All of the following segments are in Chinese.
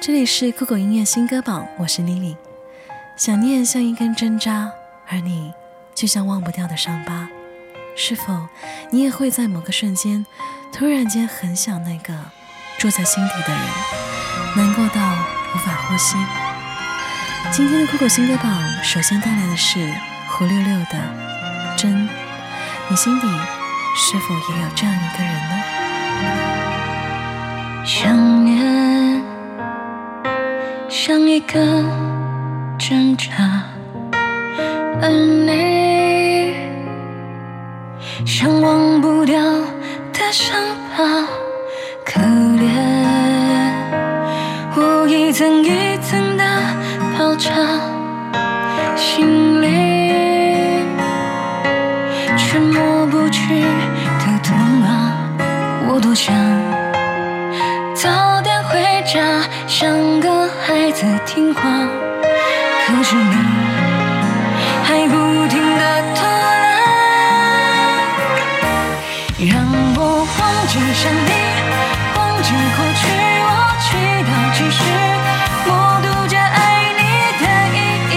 这里是酷狗音乐新歌榜，我是 Lily。想念像一根针扎，而你就像忘不掉的伤疤。是否你也会在某个瞬间，突然间很想那个住在心底的人，难过到无法呼吸？今天的酷狗新歌榜，首先带来的是胡六六的《真》，你心底是否也有这样一个人呢？想念像一个挣扎，而你像忘不掉的伤疤，可怜我一层一层的包扎，心里却抹不去的痛啊，我多想。早点回家，想子听话。可是你还不停的拖拉，让我忘记想你，忘记过去，我祈祷继续，默读着爱你的意义，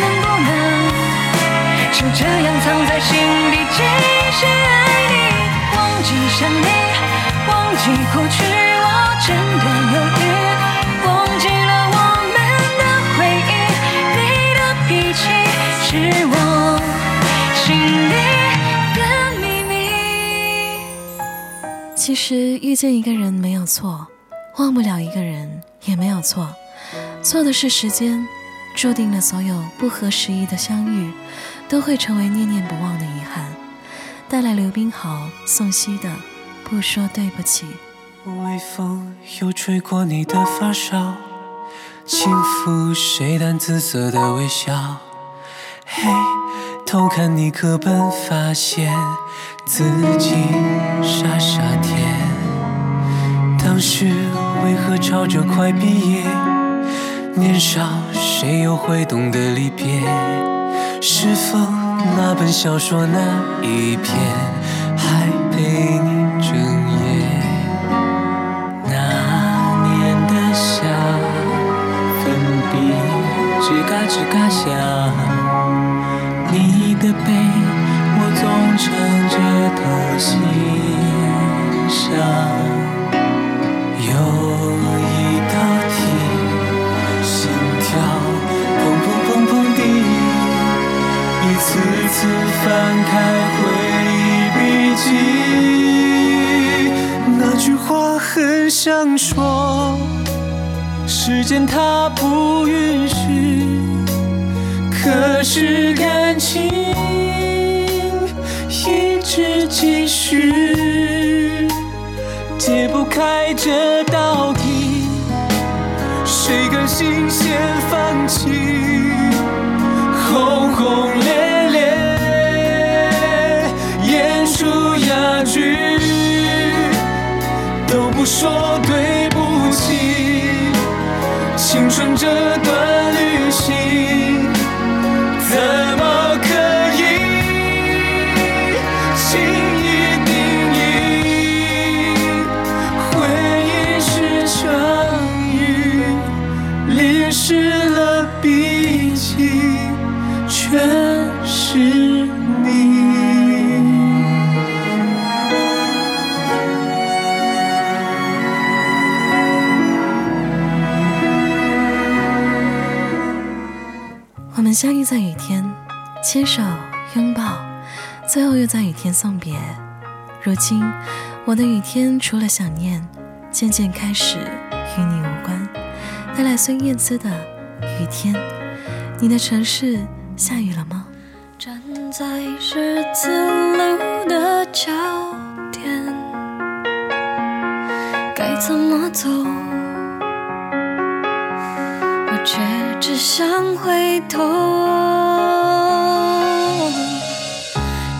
能不能就这样藏在心底，继续爱你？忘记想你，忘记过去。其实遇见一个人没有错，忘不了一个人也没有错，错的是时间，注定了所有不合时宜的相遇，都会成为念念不忘的遗憾。带来刘冰豪、宋茜的《不说对不起》。微风又吹过你的发梢，轻抚谁淡紫色的微笑。嘿，偷看你课本，发现自己傻傻甜。当时为何吵着快毕业，年少谁又会懂得离别？是否那本小说那一篇还陪你整夜？那年的夏，粉笔吱嘎吱嘎响，一次次翻开回忆笔记，那句话很想说。时间它不允许，可是感情一直继续，解不开这道题，谁甘心先放弃？后说对不起。青春这段旅行，相遇在雨天，牵手拥抱，最后又在雨天送别。如今，我的雨天除了想念，渐渐开始与你无关。带来孙燕姿的《雨天》，你的城市下雨了吗？站在十字路的交点，该怎么走？我却只想回头。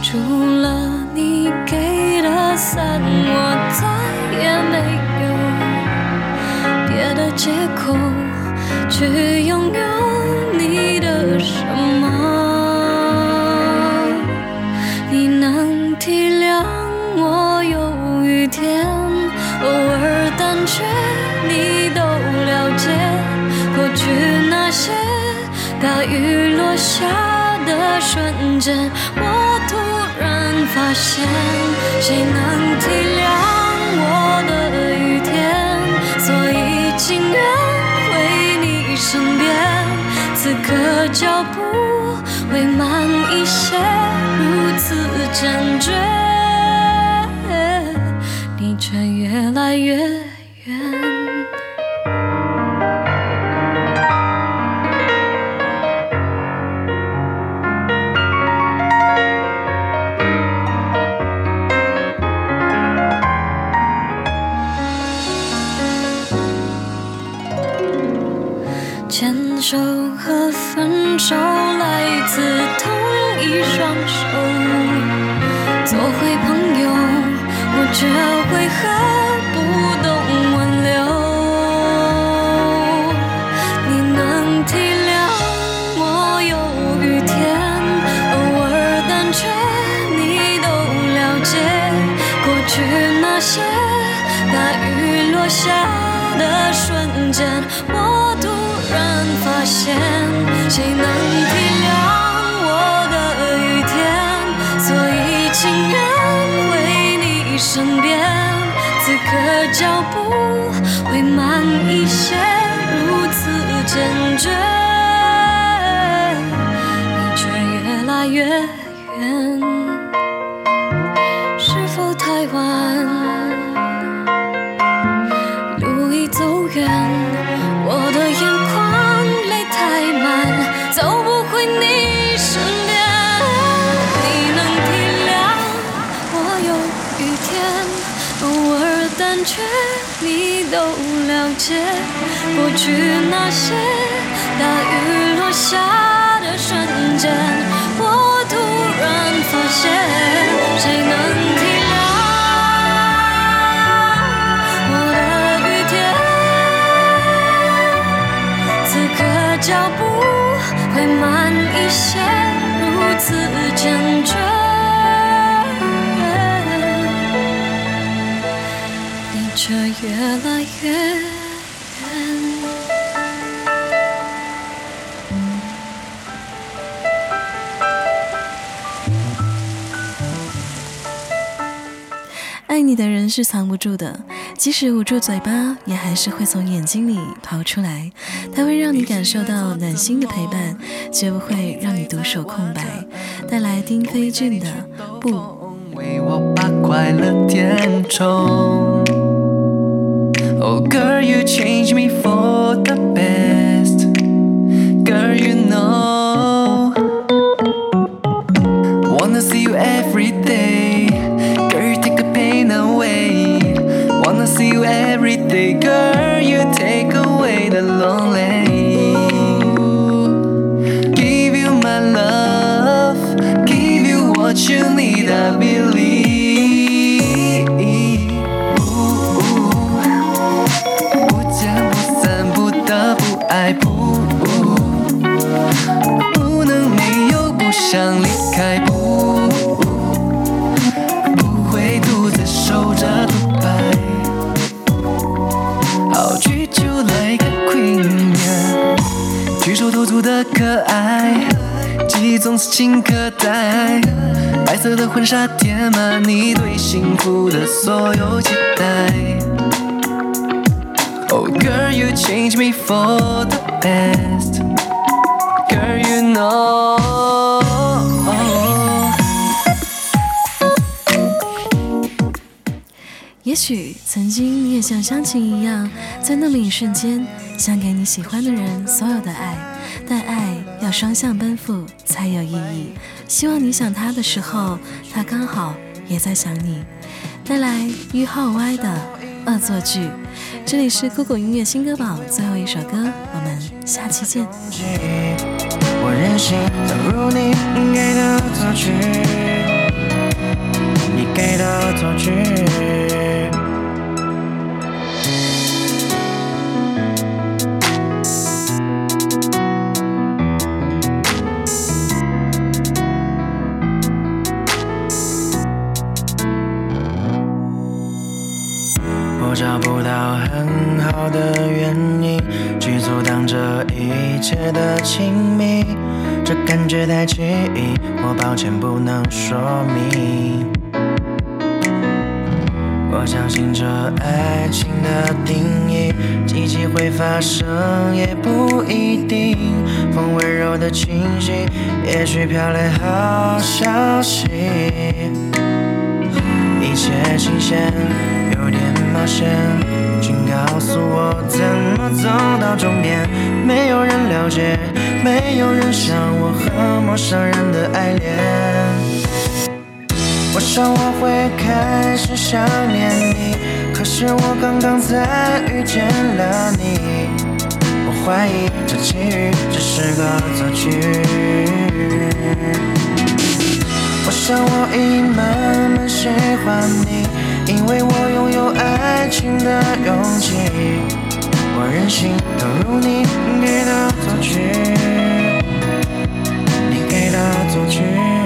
除了你给的伞，我再也没有别的借口去拥有你的什么。你能体谅我有雨天，偶尔胆怯，你都了解。去那些大雨落下的瞬间，我突然发现，谁能体谅我的雨天？所以情愿回你身边，此刻脚步会慢一些，如此坚决，你却越来越远。手和分手来自同一双手，做回朋友，我却为何不懂挽留？你能体谅我有雨天，偶尔胆怯，你都了解。过去那些大雨落下的瞬间，我，谁能体谅我的雨天？所以情愿为你身边，此刻脚步会慢一些，都了解。过去那些大雨落下的瞬间，我突然发现，谁能体谅？我的雨天，此刻脚步会慢一些，你却越来越远。爱你的人是藏不住的，即使捂住嘴巴，也还是会从眼睛里跑出来。它会让你感受到暖心的陪伴，绝不会让你独守空白。带来丁飞俊的《不》。为我把快乐填充。Oh girl, you change me for the best. Girl, you know. Wanna see you every day. Girl, you take the pain away. Wanna see you every day. Girl, you take away the lonely. Give you my love. Give you what you need, I believe. 心可待。白色的婚纱填满你对幸福的所有期待。Oh girl, you change me for the best. Girl, you know. 也许曾经你也像湘琴一样，在那么一瞬间，想给你喜欢的人所有的爱，但爱要双向奔赴才有意义。希望你想他的时候，他刚好也在想你。带来于浩歪的《恶作剧》，这里是酷狗音乐新歌榜最后一首歌，我们下期见。我任性，走入你给的恶作剧，你给的恶作剧。找不到很好的原因，去阻挡这一切的亲密。这感觉太奇异，我抱歉不能说明。我相信这爱情的定义，奇迹会发生也不一定。风温柔的气息，也许飘来好消息。一切新鲜，有点冒险，请告诉我怎么走到终点。没有人了解，没有人像我和陌生人的爱恋。我想我会开始想念你，可是我刚刚才遇见了你。我怀疑这奇遇只是个错觉。我想我已慢慢喜欢你，因为我拥有爱情的勇气我任性投入你给的恶作剧你给的恶作剧